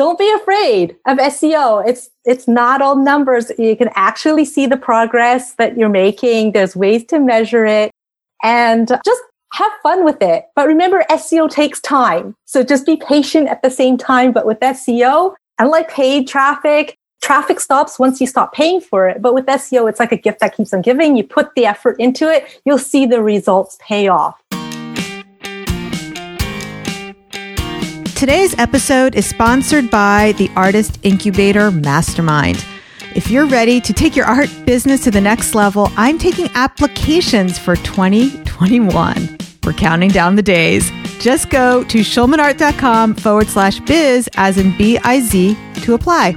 don't be afraid of SEO. It's it's not all numbers. You can actually see the progress that you're making. There's ways to measure it and just have fun with it. But remember, SEO takes time. So just be patient at the same time. But with SEO, unlike paid traffic, traffic stops once you stop paying for it. But with SEO, it's like a gift that keeps on giving. You put the effort into it, you'll see the results pay off. Today's episode is sponsored by the Artist Incubator Mastermind. If you're ready to take your art business to the next level, I'm taking applications for 2021. We're counting down the days. Just go to schulmanart.com forward slash biz as in B I Z to apply.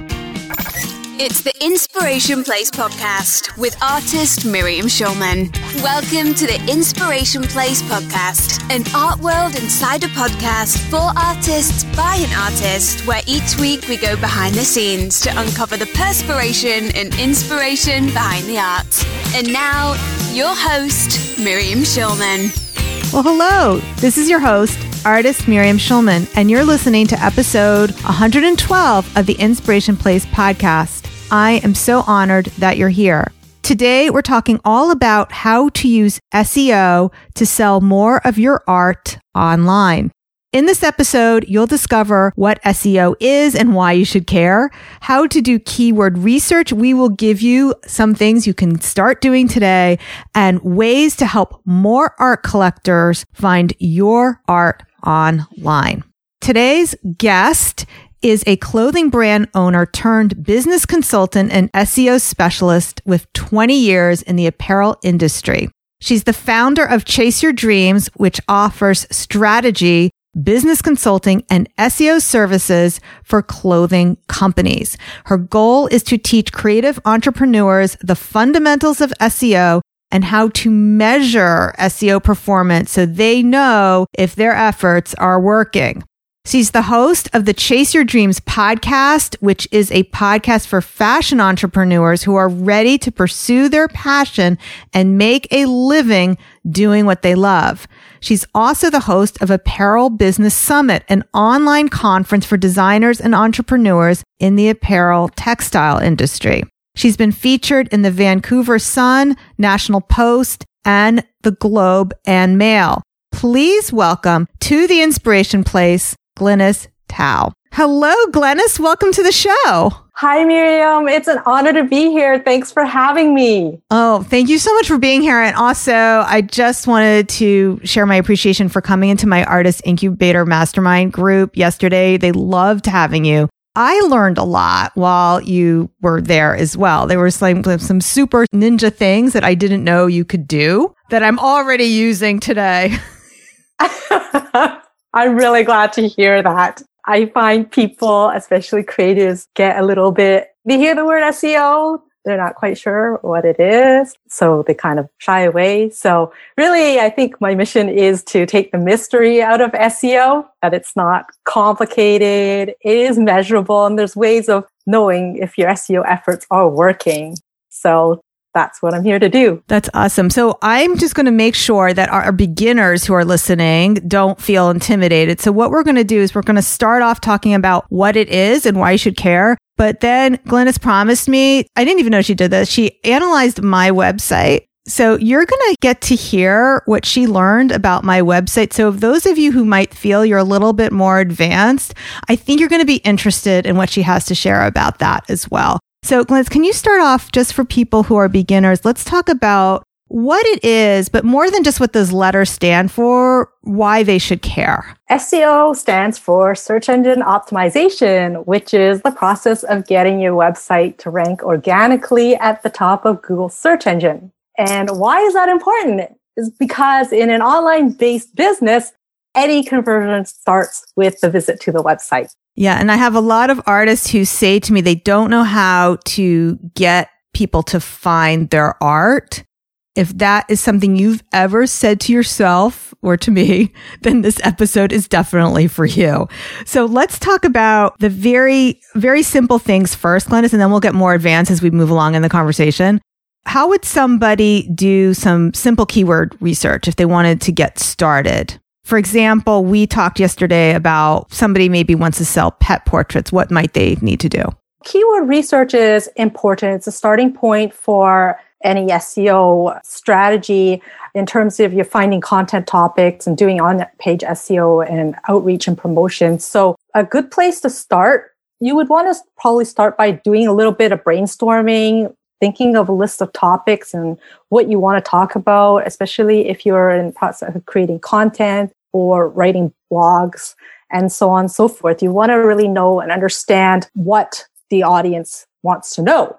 It's the Inspiration Place podcast with artist Miriam Schulman. Welcome to the Inspiration Place podcast, an art world insider podcast for artists by an artist, where each week we go behind the scenes to uncover the perspiration and inspiration behind the art. And now, your host, Miriam Schulman. Well, hello. This is your host, artist Miriam Schulman, and you're listening to episode 112 of the Inspiration Place podcast. I am so honored that you're here. Today, we're talking all about how to use SEO to sell more of your art online. In this episode, you'll discover what SEO is and why you should care, how to do keyword research. We will give you some things you can start doing today and ways to help more art collectors find your art online. Today's guest is a clothing brand owner turned business consultant and SEO specialist with 20 years in the apparel industry. She's the founder of Chase Your Dreams, which offers strategy, business consulting, and SEO services for clothing companies. Her goal is to teach creative entrepreneurs the fundamentals of SEO and how to measure SEO performance so they know if their efforts are working. She's the host of the Chase Your Dreams podcast, which is a podcast for fashion entrepreneurs who are ready to pursue their passion and make a living doing what they love. She's also the host of Apparel Business Summit, an online conference for designers and entrepreneurs in the apparel textile industry. She's been featured in the Vancouver Sun, National Post, and the Globe and Mail. Please welcome to the Inspiration Place, Glynis Tao. Hello, Glynis. Welcome to the show. Hi, Miriam. It's an honor to be here. Thanks for having me. Oh, thank you so much for being here. And also, I just wanted to share my appreciation for coming into my Artist Incubator Mastermind group yesterday. They loved having you. I learned a lot while you were there as well. There were some, some super ninja things that I didn't know you could do that I'm already using today. I'm really glad to hear that. I find people, especially creatives, get a little bit, they hear the word SEO, they're not quite sure what it is. So they kind of shy away. So really, I think my mission is to take the mystery out of SEO, that it's not complicated. It is measurable and there's ways of knowing if your SEO efforts are working. So that's what I'm here to do. That's awesome. So I'm just going to make sure that our beginners who are listening don't feel intimidated. So what we're going to do is we're going to start off talking about what it is and why you should care. But then Glynis promised me, I didn't even know she did this. She analyzed my website. So you're going to get to hear what she learned about my website. So those of you who might feel you're a little bit more advanced, I think you're going to be interested in what she has to share about that as well. So, Glynis, can you start off just for people who are beginners? Let's talk about what it is, but more than just what those letters stand for, why they should care. SEO stands for search engine optimization, which is the process of getting your website to rank organically at the top of Google's search engine. And why is that important? Is because in an online based business, any conversion starts with the visit to the website. Yeah. And I have a lot of artists who say to me they don't know how to get people to find their art. If that is something you've ever said to yourself or to me, then this episode is definitely for you. So let's talk about the very, very simple things first, Glynis, and then we'll get more advanced as we move along in the conversation. How would somebody do some simple keyword research if they wanted to get started? For example, we talked yesterday about somebody maybe wants to sell pet portraits. What might they need to do? Keyword research is important. It's a starting point for any SEO strategy in terms of you're finding content topics and doing on page SEO and outreach and promotion. So a good place to start, you would want to probably start by doing a little bit of brainstorming, thinking of a list of topics and what you want to talk about, especially if you're in process of creating content or writing blogs and so on and so forth. You want to really know and understand what the audience wants to know.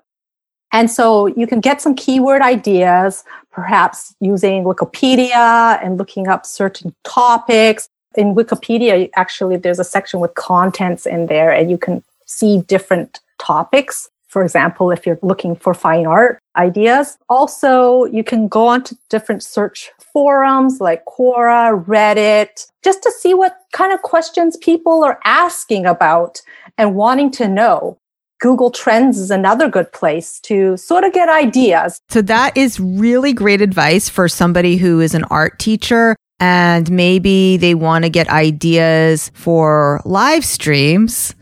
And so you can get some keyword ideas, perhaps using Wikipedia and looking up certain topics. In Wikipedia, actually, there's a section with contents in there and you can see different topics for example, if you're looking for fine art ideas. Also, you can go onto different search forums like Quora, Reddit, just to see what kind of questions people are asking about and wanting to know. Google Trends is another good place to sort of get ideas. So that is really great advice for somebody who is an art teacher and maybe they want to get ideas for live streams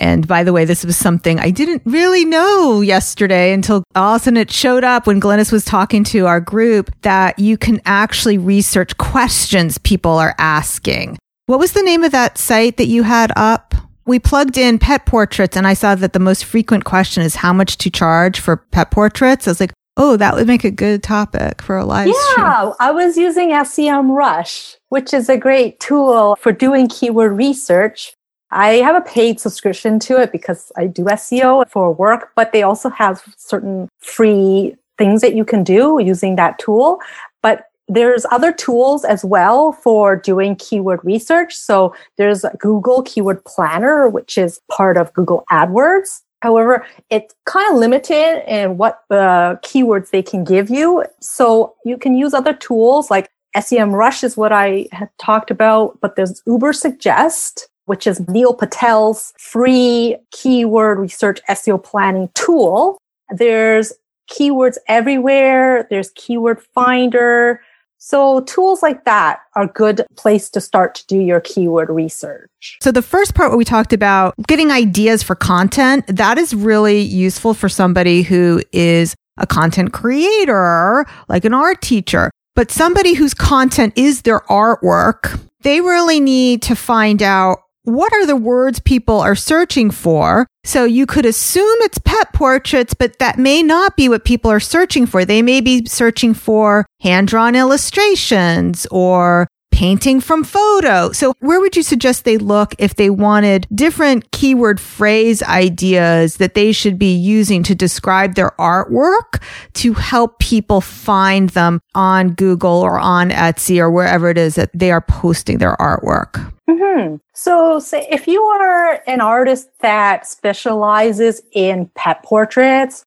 and by the way, this was something I didn't really know yesterday until all of a sudden it showed up when Glynis was talking to our group that you can actually research questions people are asking. What was the name of that site that you had up? We plugged in pet portraits and I saw that the most frequent question is how much to charge for pet portraits. I was like, oh, that would make a good topic for a live yeah, stream. Yeah, I was using SEMrush, which is a great tool for doing keyword research. I have a paid subscription to it because I do SEO for work, but they also have certain free things that you can do using that tool. But there's other tools as well for doing keyword research. So there's Google Keyword Planner, which is part of Google AdWords. However, it's kind of limited in what uh, keywords they can give you. So you can use other tools like SEMrush is what I had talked about, but there's Ubersuggest which is Neil Patel's free keyword research SEO planning tool. There's keywords everywhere. There's keyword finder. So tools like that are a good place to start to do your keyword research. So the first part where we talked about getting ideas for content, that is really useful for somebody who is a content creator, like an art teacher, but somebody whose content is their artwork. They really need to find out what are the words people are searching for? So you could assume it's pet portraits, but that may not be what people are searching for. They may be searching for hand drawn illustrations or painting from photo. So where would you suggest they look if they wanted different keyword phrase ideas that they should be using to describe their artwork to help people find them on Google or on Etsy or wherever it is that they are posting their artwork? Mm-hmm. So, say if you are an artist that specializes in pet portraits,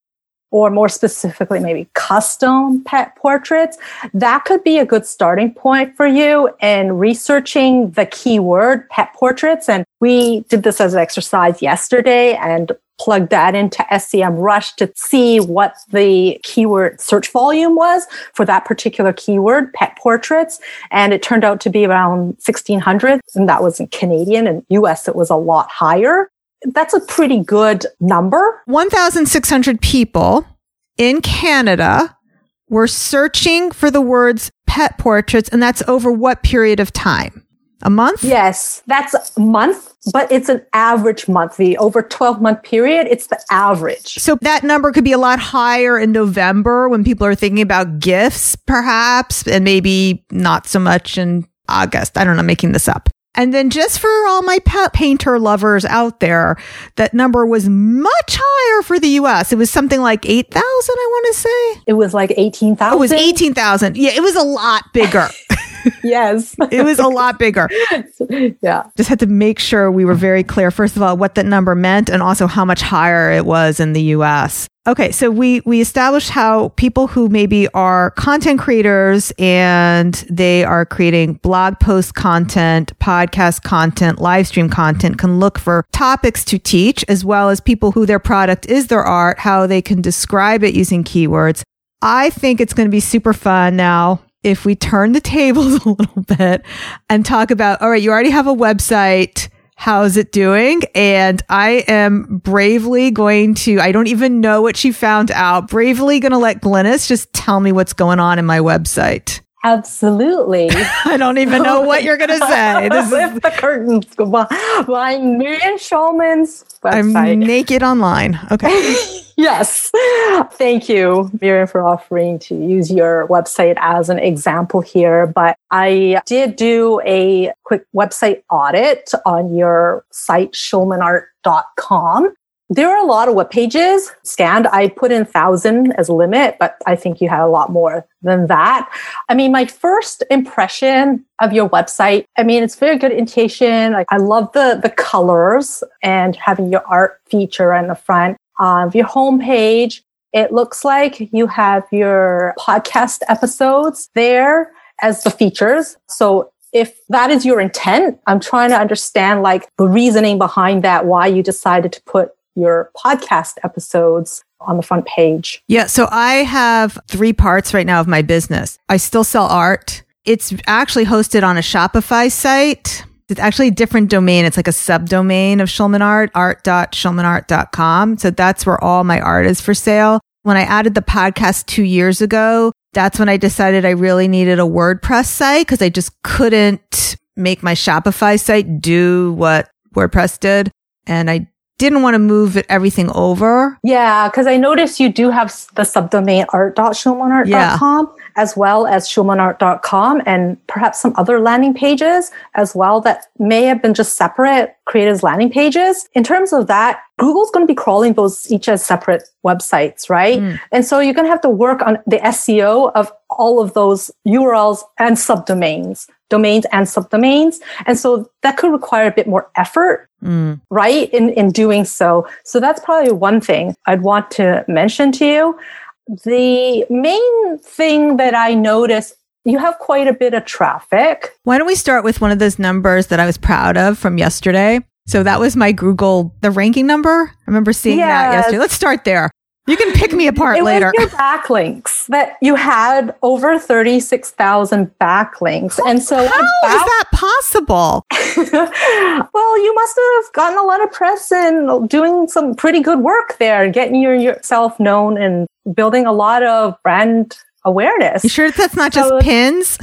or more specifically, maybe custom pet portraits, that could be a good starting point for you in researching the keyword pet portraits. And we did this as an exercise yesterday and plugged that into SEMrush to see what the keyword search volume was for that particular keyword, pet portraits. And it turned out to be around 1600 and that was in Canadian and US it was a lot higher that's a pretty good number. 1,600 people in Canada were searching for the words pet portraits, and that's over what period of time? A month? Yes, that's a month, but it's an average month. The over 12 month period, it's the average. So that number could be a lot higher in November when people are thinking about gifts, perhaps, and maybe not so much in August. I don't know, I'm making this up. And then just for all my pet painter lovers out there, that number was much higher for the US. It was something like 8,000, I want to say. It was like 18,000. It was 18,000. Yeah, it was a lot bigger. yes. it was a lot bigger. yeah. Just had to make sure we were very clear, first of all, what that number meant and also how much higher it was in the US. Okay, so we we established how people who maybe are content creators and they are creating blog post content, podcast content, live stream content can look for topics to teach as well as people who their product is their art, how they can describe it using keywords. I think it's going to be super fun now if we turn the tables a little bit and talk about, all right, you already have a website. How's it doing? And I am bravely going to, I don't even know what she found out, bravely going to let Glynis just tell me what's going on in my website. Absolutely. I don't even know what you're going to say. This is the curtains go behind Miriam Schulman's website. I'm naked online. Okay. yes. Thank you, Miriam, for offering to use your website as an example here. But I did do a quick website audit on your site, schulmanart.com there are a lot of web pages scanned. I put in thousand as a limit, but I think you had a lot more than that. I mean, my first impression of your website, I mean, it's very good indication. Like I love the, the colors and having your art feature in the front of your homepage. It looks like you have your podcast episodes there as the features. So if that is your intent, I'm trying to understand like the reasoning behind that, why you decided to put your podcast episodes on the front page. Yeah. So I have three parts right now of my business. I still sell art. It's actually hosted on a Shopify site. It's actually a different domain. It's like a subdomain of Schulman Art, art.schulmanart.com. So that's where all my art is for sale. When I added the podcast two years ago, that's when I decided I really needed a WordPress site because I just couldn't make my Shopify site do what WordPress did. And I didn't want to move everything over. Yeah, because I noticed you do have the subdomain art.schulmanart.com yeah. as well as schulmanart.com and perhaps some other landing pages as well that may have been just separate creators landing pages. In terms of that, Google's going to be crawling those each as separate websites, right? Mm. And so you're going to have to work on the SEO of all of those URLs and subdomains, domains and subdomains. And so that could require a bit more effort, mm. right? In, in doing so. So that's probably one thing I'd want to mention to you. The main thing that I noticed you have quite a bit of traffic. Why don't we start with one of those numbers that I was proud of from yesterday? So that was my Google, the ranking number. I remember seeing yes. that yesterday. Let's start there. You can pick me apart it later. Was your backlinks that you had over 36,000 backlinks. And so how about, is that possible? well, you must have gotten a lot of press and doing some pretty good work there, getting your, yourself known and building a lot of brand awareness. You sure that's not just pins?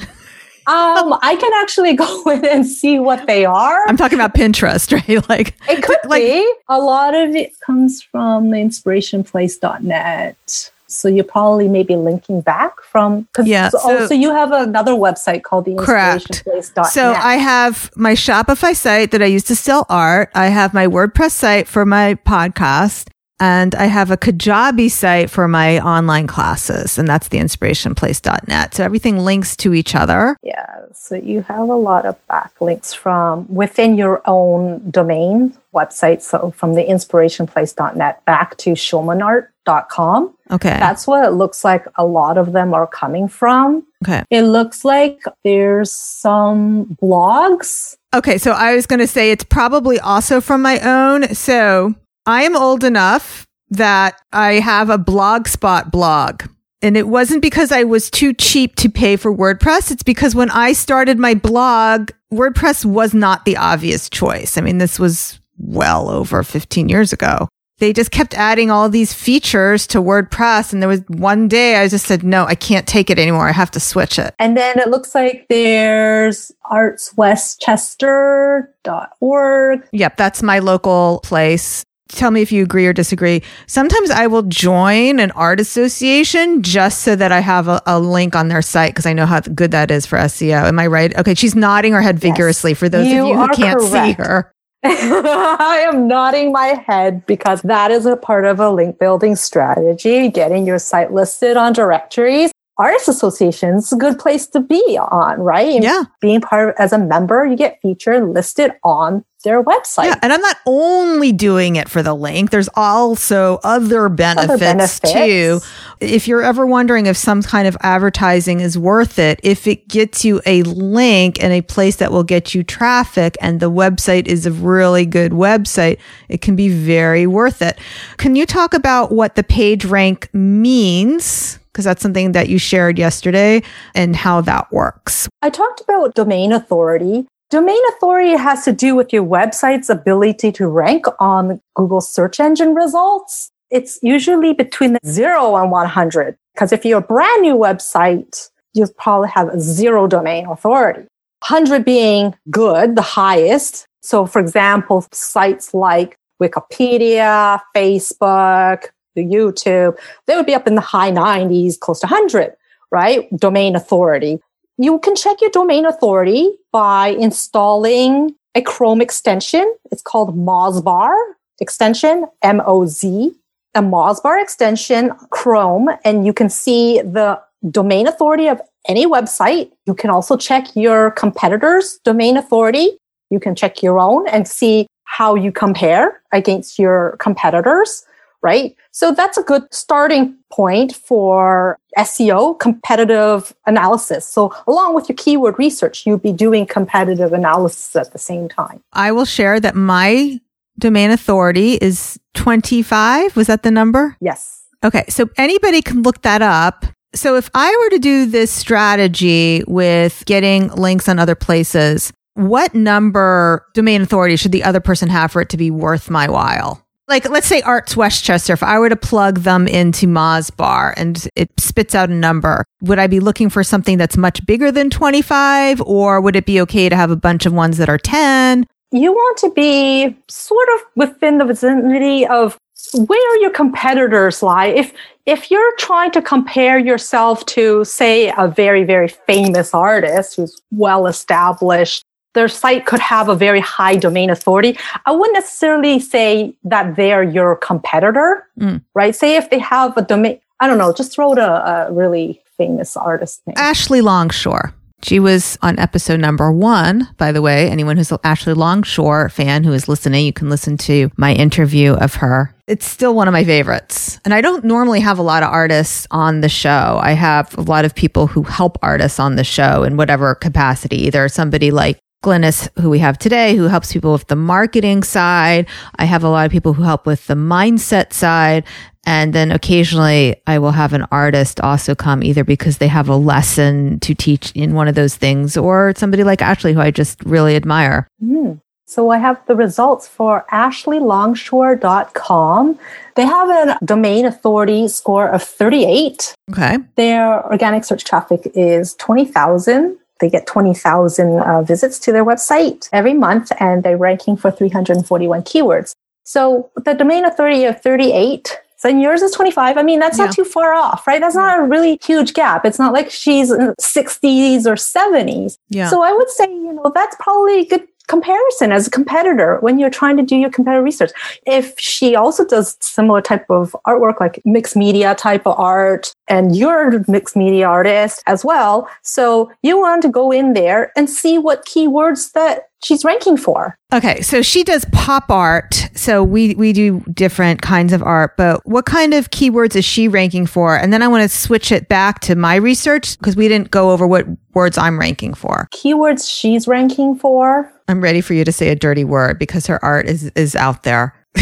Um, I can actually go in and see what they are. I'm talking about Pinterest, right? Like it could like, be. A lot of it comes from the inspirationplace.net. So you're probably maybe linking back from yeah. So, also you have another website called the inspirationplace.net. So I have my Shopify site that I use to sell art. I have my WordPress site for my podcast. And I have a Kajabi site for my online classes, and that's the inspirationplace.net. So everything links to each other. Yeah. So you have a lot of backlinks from within your own domain website. So from the inspirationplace.net back to schulmanart.com. Okay. That's what it looks like a lot of them are coming from. Okay. It looks like there's some blogs. Okay. So I was going to say it's probably also from my own. So I am old enough that I have a blogspot blog. And it wasn't because I was too cheap to pay for WordPress. It's because when I started my blog, WordPress was not the obvious choice. I mean, this was well over 15 years ago. They just kept adding all these features to WordPress. And there was one day I just said, no, I can't take it anymore. I have to switch it. And then it looks like there's artswestchester.org. Yep. That's my local place tell me if you agree or disagree. Sometimes I will join an art association just so that I have a, a link on their site because I know how good that is for SEO. Am I right? Okay, she's nodding her head vigorously yes, for those you of you who can't correct. see her. I am nodding my head because that is a part of a link building strategy, getting your site listed on directories. Artist associations a good place to be on, right? Yeah. Being part of, as a member, you get featured listed on their website. Yeah, and I'm not only doing it for the link. There's also other benefits, other benefits, too. If you're ever wondering if some kind of advertising is worth it, if it gets you a link and a place that will get you traffic and the website is a really good website, it can be very worth it. Can you talk about what the page rank means? Because that's something that you shared yesterday and how that works. I talked about domain authority. Domain authority has to do with your website's ability to rank on Google search engine results. It's usually between zero and 100. Because if you're a brand new website, you probably have zero domain authority. 100 being good, the highest. So for example, sites like Wikipedia, Facebook, YouTube, they would be up in the high 90s, close to 100, right? Domain authority. You can check your domain authority by installing a Chrome extension. It's called Mozbar extension, M-O-Z, a Mozbar extension, Chrome, and you can see the domain authority of any website. You can also check your competitors' domain authority. You can check your own and see how you compare against your competitors, right? So that's a good starting point for SEO competitive analysis. So along with your keyword research, you'll be doing competitive analysis at the same time. I will share that my domain authority is 25. Was that the number? Yes. Okay. So anybody can look that up. So if I were to do this strategy with getting links on other places, what number domain authority should the other person have for it to be worth my while? Like, let's say Arts Westchester, if I were to plug them into Mozbar and it spits out a number, would I be looking for something that's much bigger than 25? Or would it be okay to have a bunch of ones that are 10? You want to be sort of within the vicinity of where your competitors lie. If, if you're trying to compare yourself to, say, a very, very famous artist who's well established, their site could have a very high domain authority. I wouldn't necessarily say that they're your competitor, mm. right? Say if they have a domain, I don't know, just throw a, a really famous artist name. Ashley Longshore. She was on episode number one, by the way. Anyone who's an Ashley Longshore fan who is listening, you can listen to my interview of her. It's still one of my favorites. And I don't normally have a lot of artists on the show. I have a lot of people who help artists on the show in whatever capacity. Either somebody like Glynis, who we have today, who helps people with the marketing side. I have a lot of people who help with the mindset side. And then occasionally I will have an artist also come either because they have a lesson to teach in one of those things or somebody like Ashley, who I just really admire. Mm. So I have the results for ashleylongshore.com. They have a domain authority score of 38. Okay. Their organic search traffic is 20,000. They get 20,000 uh, visits to their website every month and they're ranking for 341 keywords. So the domain authority of 38 so yours is 25. I mean, that's yeah. not too far off, right? That's not a really huge gap. It's not like she's in 60s or 70s. Yeah. So I would say, you know, that's probably a good comparison as a competitor when you're trying to do your competitor research. If she also does similar type of artwork, like mixed media type of art, and you're a mixed media artist as well, so you want to go in there and see what keywords that she's ranking for. Okay, so she does pop art. So we we do different kinds of art, but what kind of keywords is she ranking for? And then I want to switch it back to my research because we didn't go over what words I'm ranking for. Keywords she's ranking for. I'm ready for you to say a dirty word because her art is is out there.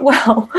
well,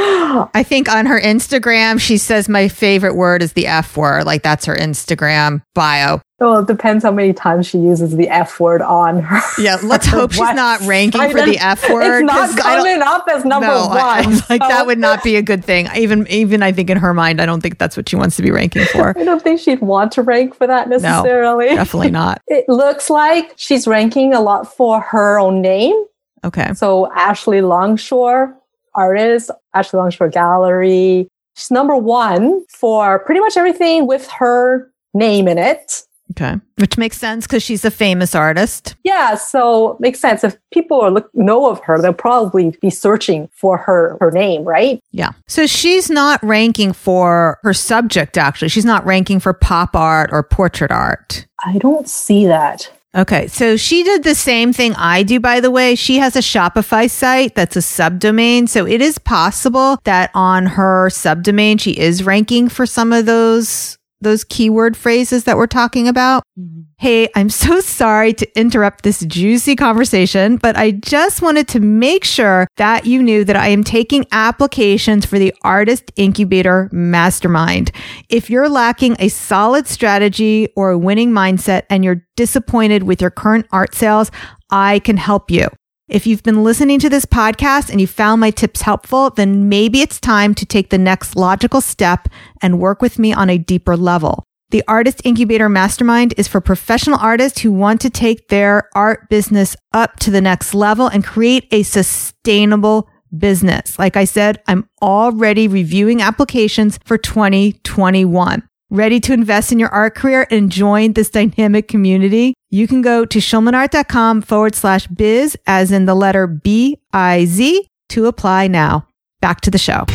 I think on her Instagram, she says my favorite word is the F word. Like that's her Instagram bio. Well, it depends how many times she uses the F word on her. Yeah, let's hope she's not ranking for the F word. It's not coming up as number no, one. I, like so. that would not be a good thing. Even even I think in her mind, I don't think that's what she wants to be ranking for. I don't think she'd want to rank for that necessarily. No, definitely not. it looks like she's ranking a lot for her own name. Okay. So Ashley Longshore, artist, Ashley Longshore Gallery. She's number one for pretty much everything with her name in it. Okay. Which makes sense because she's a famous artist. Yeah. So makes sense. If people look, know of her, they'll probably be searching for her, her name, right? Yeah. So she's not ranking for her subject, actually. She's not ranking for pop art or portrait art. I don't see that. Okay. So she did the same thing I do, by the way. She has a Shopify site that's a subdomain. So it is possible that on her subdomain, she is ranking for some of those those keyword phrases that we're talking about? Mm-hmm. Hey, I'm so sorry to interrupt this juicy conversation, but I just wanted to make sure that you knew that I am taking applications for the Artist Incubator Mastermind. If you're lacking a solid strategy or a winning mindset and you're disappointed with your current art sales, I can help you. If you've been listening to this podcast and you found my tips helpful, then maybe it's time to take the next logical step and work with me on a deeper level. The Artist Incubator Mastermind is for professional artists who want to take their art business up to the next level and create a sustainable business. Like I said, I'm already reviewing applications for 2021. Ready to invest in your art career and join this dynamic community? You can go to schulmanart.com forward slash biz, as in the letter B I Z, to apply now. Back to the show.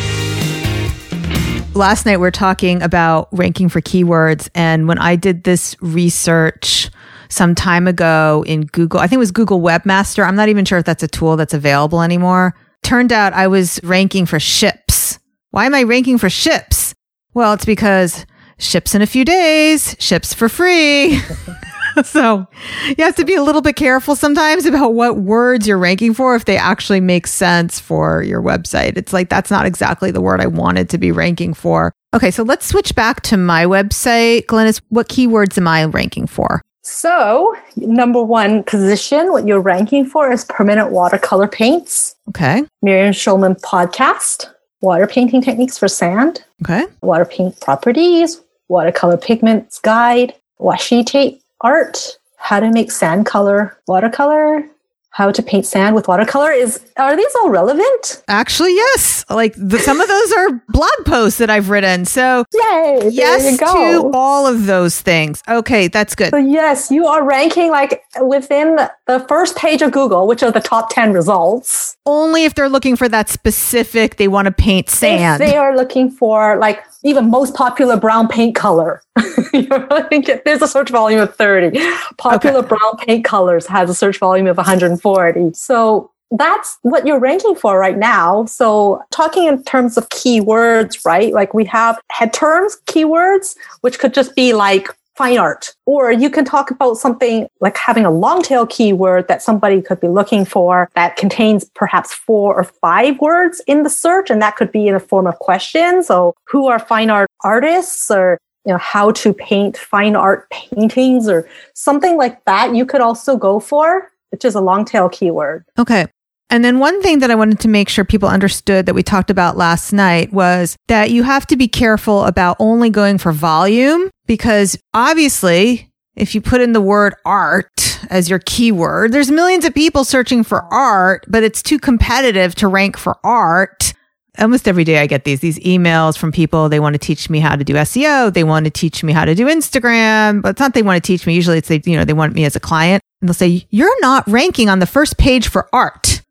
Last night we are talking about ranking for keywords. And when I did this research some time ago in Google, I think it was Google Webmaster. I'm not even sure if that's a tool that's available anymore. Turned out I was ranking for ships. Why am I ranking for ships? Well, it's because ships in a few days, ships for free. so you have to be a little bit careful sometimes about what words you're ranking for if they actually make sense for your website. It's like that's not exactly the word I wanted to be ranking for. Okay, so let's switch back to my website. Glynis, what keywords am I ranking for? So, number one position, what you're ranking for is permanent watercolor paints. Okay. Miriam Schulman podcast, water painting techniques for sand. Okay. Water paint properties, watercolor pigments guide, washi tape art, how to make sand color watercolor, how to paint sand with watercolor is are these all relevant? Actually yes. Like the, some of those are blog posts that i've written. So yay yes to all of those things. Okay that's good. So yes you are ranking like within the first page of google which are the top 10 results. Only if they're looking for that specific they want to paint sand. if they are looking for like even most popular brown paint color. There's a search volume of 30. Popular okay. brown paint colors has a search volume of 140. So that's what you're ranking for right now. So talking in terms of keywords, right? Like we have head terms, keywords, which could just be like fine art. Or you can talk about something like having a long tail keyword that somebody could be looking for that contains perhaps four or five words in the search. And that could be in the form of questions. So who are fine art artists or you know, how to paint fine art paintings or something like that. You could also go for, which is a long tail keyword. Okay. And then one thing that I wanted to make sure people understood that we talked about last night was that you have to be careful about only going for volume because obviously if you put in the word art as your keyword, there's millions of people searching for art, but it's too competitive to rank for art. Almost every day I get these, these emails from people. They want to teach me how to do SEO. They want to teach me how to do Instagram, but it's not they want to teach me. Usually it's they, you know, they want me as a client and they'll say, you're not ranking on the first page for art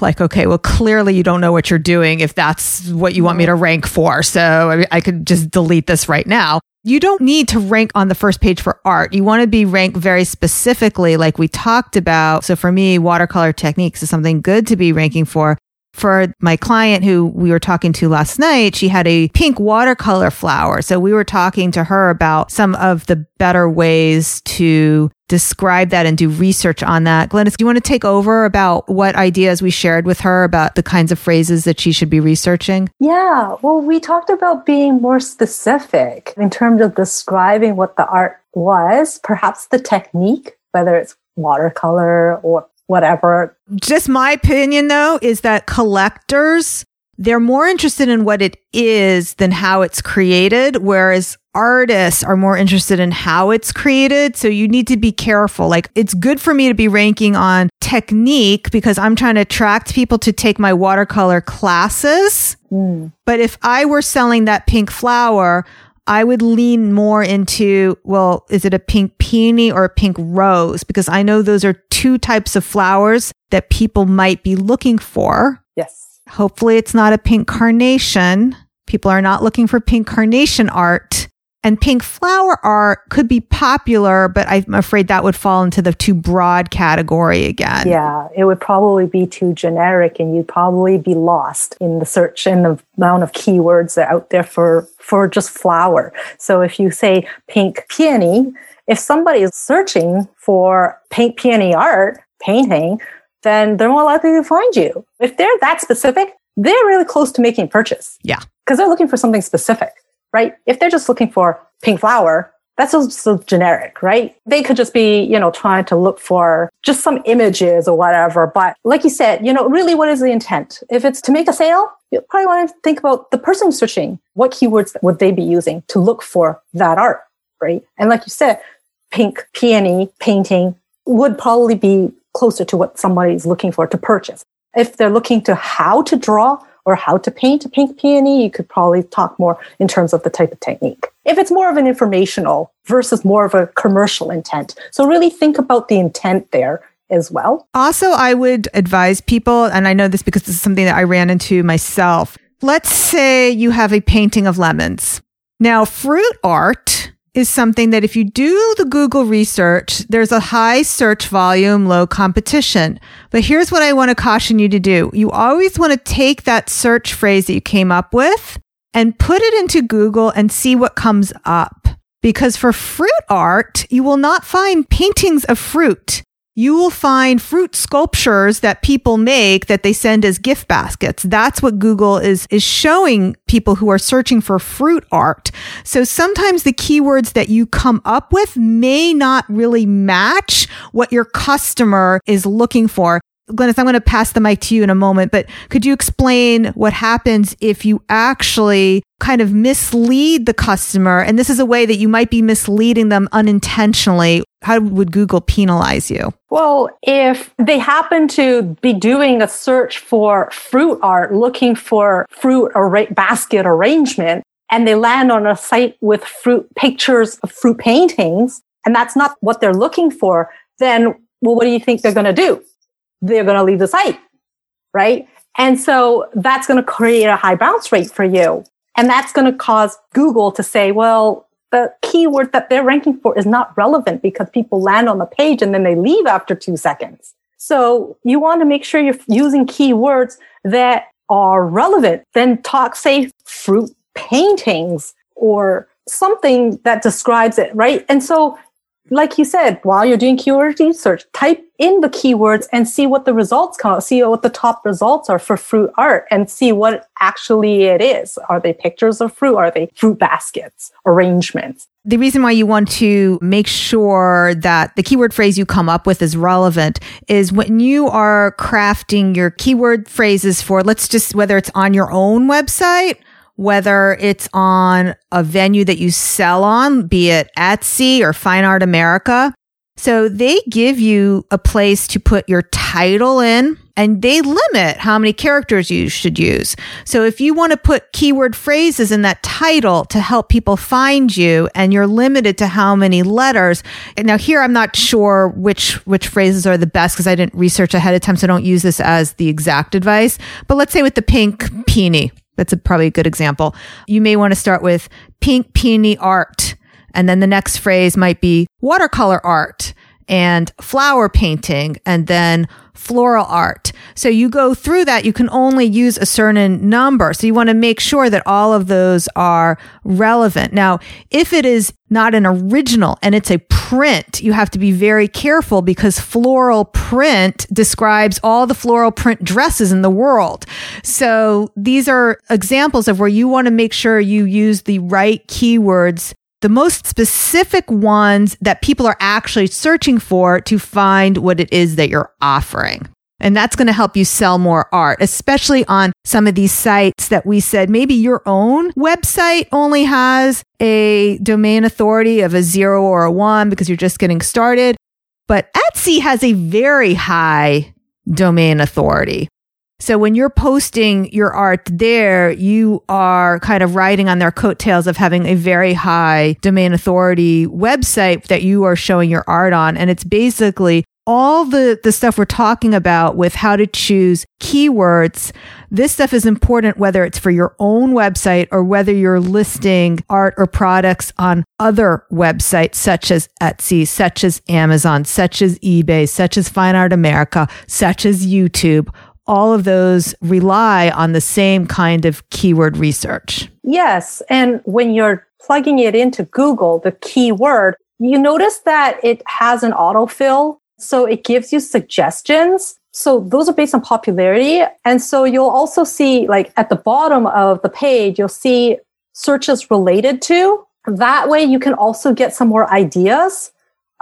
like, okay, well, clearly you don't know what you're doing if that's what you want me to rank for. So I, I could just delete this right now. You don't need to rank on the first page for art. You want to be ranked very specifically, like we talked about. So for me, watercolor techniques is something good to be ranking for. For my client who we were talking to last night, she had a pink watercolor flower. So we were talking to her about some of the better ways to describe that and do research on that. Glynis, do you want to take over about what ideas we shared with her about the kinds of phrases that she should be researching? Yeah. Well, we talked about being more specific in terms of describing what the art was, perhaps the technique, whether it's watercolor or whatever. Just my opinion though is that collectors they're more interested in what it is than how it's created, whereas artists are more interested in how it's created. So you need to be careful. Like it's good for me to be ranking on technique because I'm trying to attract people to take my watercolor classes. Mm. But if I were selling that pink flower, I would lean more into, well, is it a pink peony or a pink rose? Because I know those are two types of flowers that people might be looking for. Yes. Hopefully, it's not a pink carnation. People are not looking for pink carnation art. And pink flower art could be popular, but I'm afraid that would fall into the too broad category again. Yeah, it would probably be too generic and you'd probably be lost in the search and the amount of keywords that are out there for, for just flower. So if you say pink peony, if somebody is searching for pink peony art, painting, then they're more likely to find you. If they're that specific, they're really close to making a purchase. Yeah. Because they're looking for something specific right? If they're just looking for pink flower, that's so generic, right? They could just be, you know, trying to look for just some images or whatever. But like you said, you know, really what is the intent? If it's to make a sale, you probably want to think about the person searching. What keywords would they be using to look for that art, right? And like you said, pink, peony, painting would probably be closer to what somebody's looking for to purchase. If they're looking to how to draw, or how to paint a pink peony, you could probably talk more in terms of the type of technique. If it's more of an informational versus more of a commercial intent. So really think about the intent there as well. Also, I would advise people, and I know this because this is something that I ran into myself. Let's say you have a painting of lemons. Now, fruit art is something that if you do the Google research, there's a high search volume, low competition. But here's what I want to caution you to do. You always want to take that search phrase that you came up with and put it into Google and see what comes up. Because for fruit art, you will not find paintings of fruit you will find fruit sculptures that people make that they send as gift baskets. That's what Google is, is showing people who are searching for fruit art. So sometimes the keywords that you come up with may not really match what your customer is looking for. Glynis, I'm going to pass the mic to you in a moment, but could you explain what happens if you actually kind of mislead the customer? And this is a way that you might be misleading them unintentionally. How would Google penalize you? Well, if they happen to be doing a search for fruit art, looking for fruit or basket arrangement, and they land on a site with fruit pictures of fruit paintings, and that's not what they're looking for, then, well, what do you think they're going to do? They're going to leave the site, right? And so that's going to create a high bounce rate for you. And that's going to cause Google to say, well, the keyword that they're ranking for is not relevant because people land on the page and then they leave after two seconds. So you want to make sure you're using keywords that are relevant. Then talk, say, fruit paintings or something that describes it, right? And so like you said, while you're doing keyword research, type in the keywords and see what the results come out, see what the top results are for fruit art and see what actually it is. Are they pictures of fruit? Are they fruit baskets, arrangements? The reason why you want to make sure that the keyword phrase you come up with is relevant is when you are crafting your keyword phrases for, let's just, whether it's on your own website whether it's on a venue that you sell on, be it Etsy or Fine Art America. So they give you a place to put your title in and they limit how many characters you should use. So if you want to put keyword phrases in that title to help people find you and you're limited to how many letters. Now here I'm not sure which which phrases are the best because I didn't research ahead of time so I don't use this as the exact advice. But let's say with the pink peony that's a, probably a good example. You may want to start with pink peony art. And then the next phrase might be watercolor art and flower painting and then floral art. So you go through that. You can only use a certain number. So you want to make sure that all of those are relevant. Now, if it is not an original and it's a print, you have to be very careful because floral print describes all the floral print dresses in the world. So these are examples of where you want to make sure you use the right keywords the most specific ones that people are actually searching for to find what it is that you're offering. And that's going to help you sell more art, especially on some of these sites that we said maybe your own website only has a domain authority of a zero or a one because you're just getting started. But Etsy has a very high domain authority. So when you're posting your art there, you are kind of riding on their coattails of having a very high domain authority website that you are showing your art on. And it's basically all the, the stuff we're talking about with how to choose keywords, this stuff is important whether it's for your own website or whether you're listing art or products on other websites such as Etsy, such as Amazon, such as eBay, such as Fine Art America, such as YouTube all of those rely on the same kind of keyword research. Yes. And when you're plugging it into Google, the keyword, you notice that it has an autofill. So it gives you suggestions. So those are based on popularity. And so you'll also see like at the bottom of the page, you'll see searches related to. That way you can also get some more ideas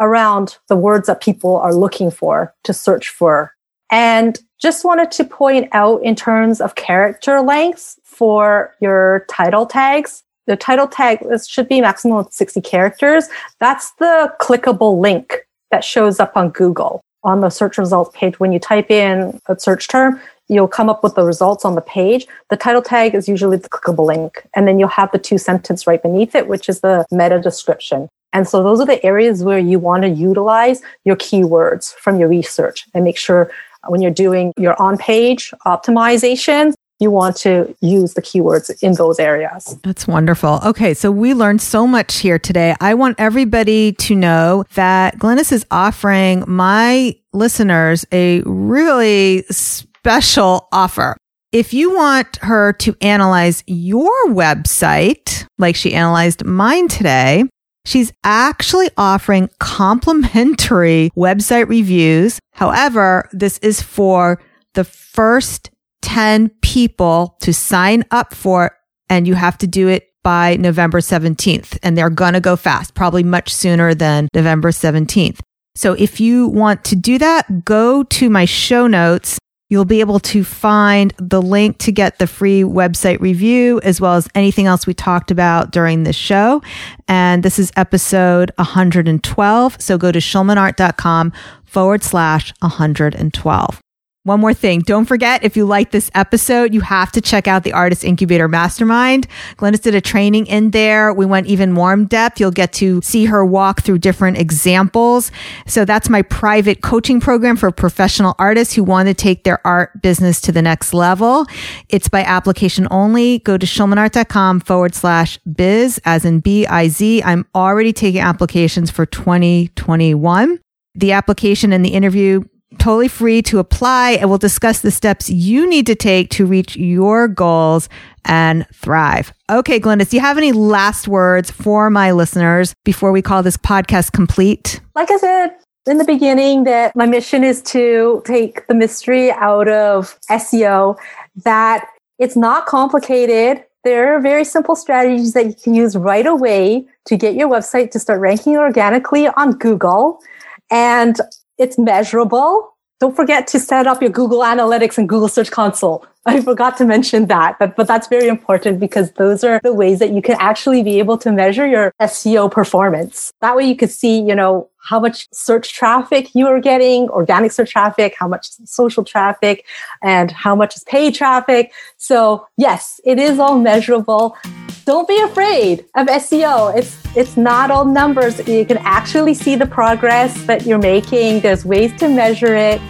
around the words that people are looking for to search for. And just wanted to point out in terms of character lengths for your title tags. The title tag should be maximum of 60 characters. That's the clickable link that shows up on Google on the search results page. When you type in a search term, you'll come up with the results on the page. The title tag is usually the clickable link. And then you'll have the two sentence right beneath it, which is the meta description. And so those are the areas where you want to utilize your keywords from your research and make sure when you're doing your on page optimization, you want to use the keywords in those areas. That's wonderful. Okay, so we learned so much here today. I want everybody to know that Glynis is offering my listeners a really special offer. If you want her to analyze your website, like she analyzed mine today, She's actually offering complimentary website reviews. However, this is for the first 10 people to sign up for, and you have to do it by November 17th. And they're going to go fast, probably much sooner than November 17th. So if you want to do that, go to my show notes You'll be able to find the link to get the free website review as well as anything else we talked about during this show. And this is episode 112. So go to schulmanart.com forward slash 112. One more thing. Don't forget, if you like this episode, you have to check out the Artist Incubator Mastermind. Glynis did a training in there. We went even more in depth. You'll get to see her walk through different examples. So that's my private coaching program for professional artists who want to take their art business to the next level. It's by application only. Go to schulmanart.com forward slash biz as in B-I-Z. I'm already taking applications for 2021 the application and the interview totally free to apply and we'll discuss the steps you need to take to reach your goals and thrive. Okay, Glynis, do you have any last words for my listeners before we call this podcast complete? Like I said, in the beginning that my mission is to take the mystery out of SEO, that it's not complicated. There are very simple strategies that you can use right away to get your website to start ranking organically on Google. And it's measurable. Don't forget to set up your Google Analytics and Google Search Console. I forgot to mention that, but, but that's very important because those are the ways that you can actually be able to measure your SEO performance. That way you could see, you know, how much search traffic you are getting, organic search traffic, how much social traffic, and how much is paid traffic. So yes, it is all measurable. Don't be afraid of SEO. It's it's not all numbers. You can actually see the progress that you're making. There's ways to measure it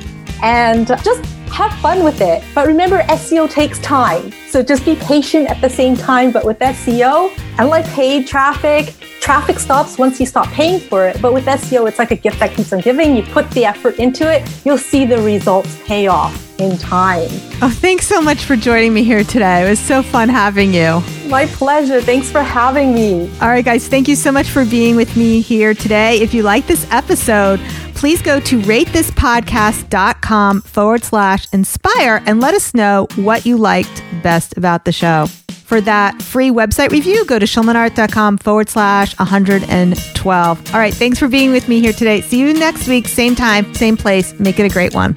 and just have fun with it. But remember, SEO takes time. So just be patient at the same time. But with SEO, unlike paid traffic, traffic stops once you stop paying for it. But with SEO, it's like a gift that keeps on giving. You put the effort into it, you'll see the results pay off in time. Oh, thanks so much for joining me here today. It was so fun having you. My pleasure. Thanks for having me. All right, guys, thank you so much for being with me here today. If you like this episode, please go to ratethispodcast.com forward slash inspire and let us know what you liked best about the show. For that free website review, go to schulmanart.com forward slash 112. All right, thanks for being with me here today. See you next week, same time, same place. Make it a great one.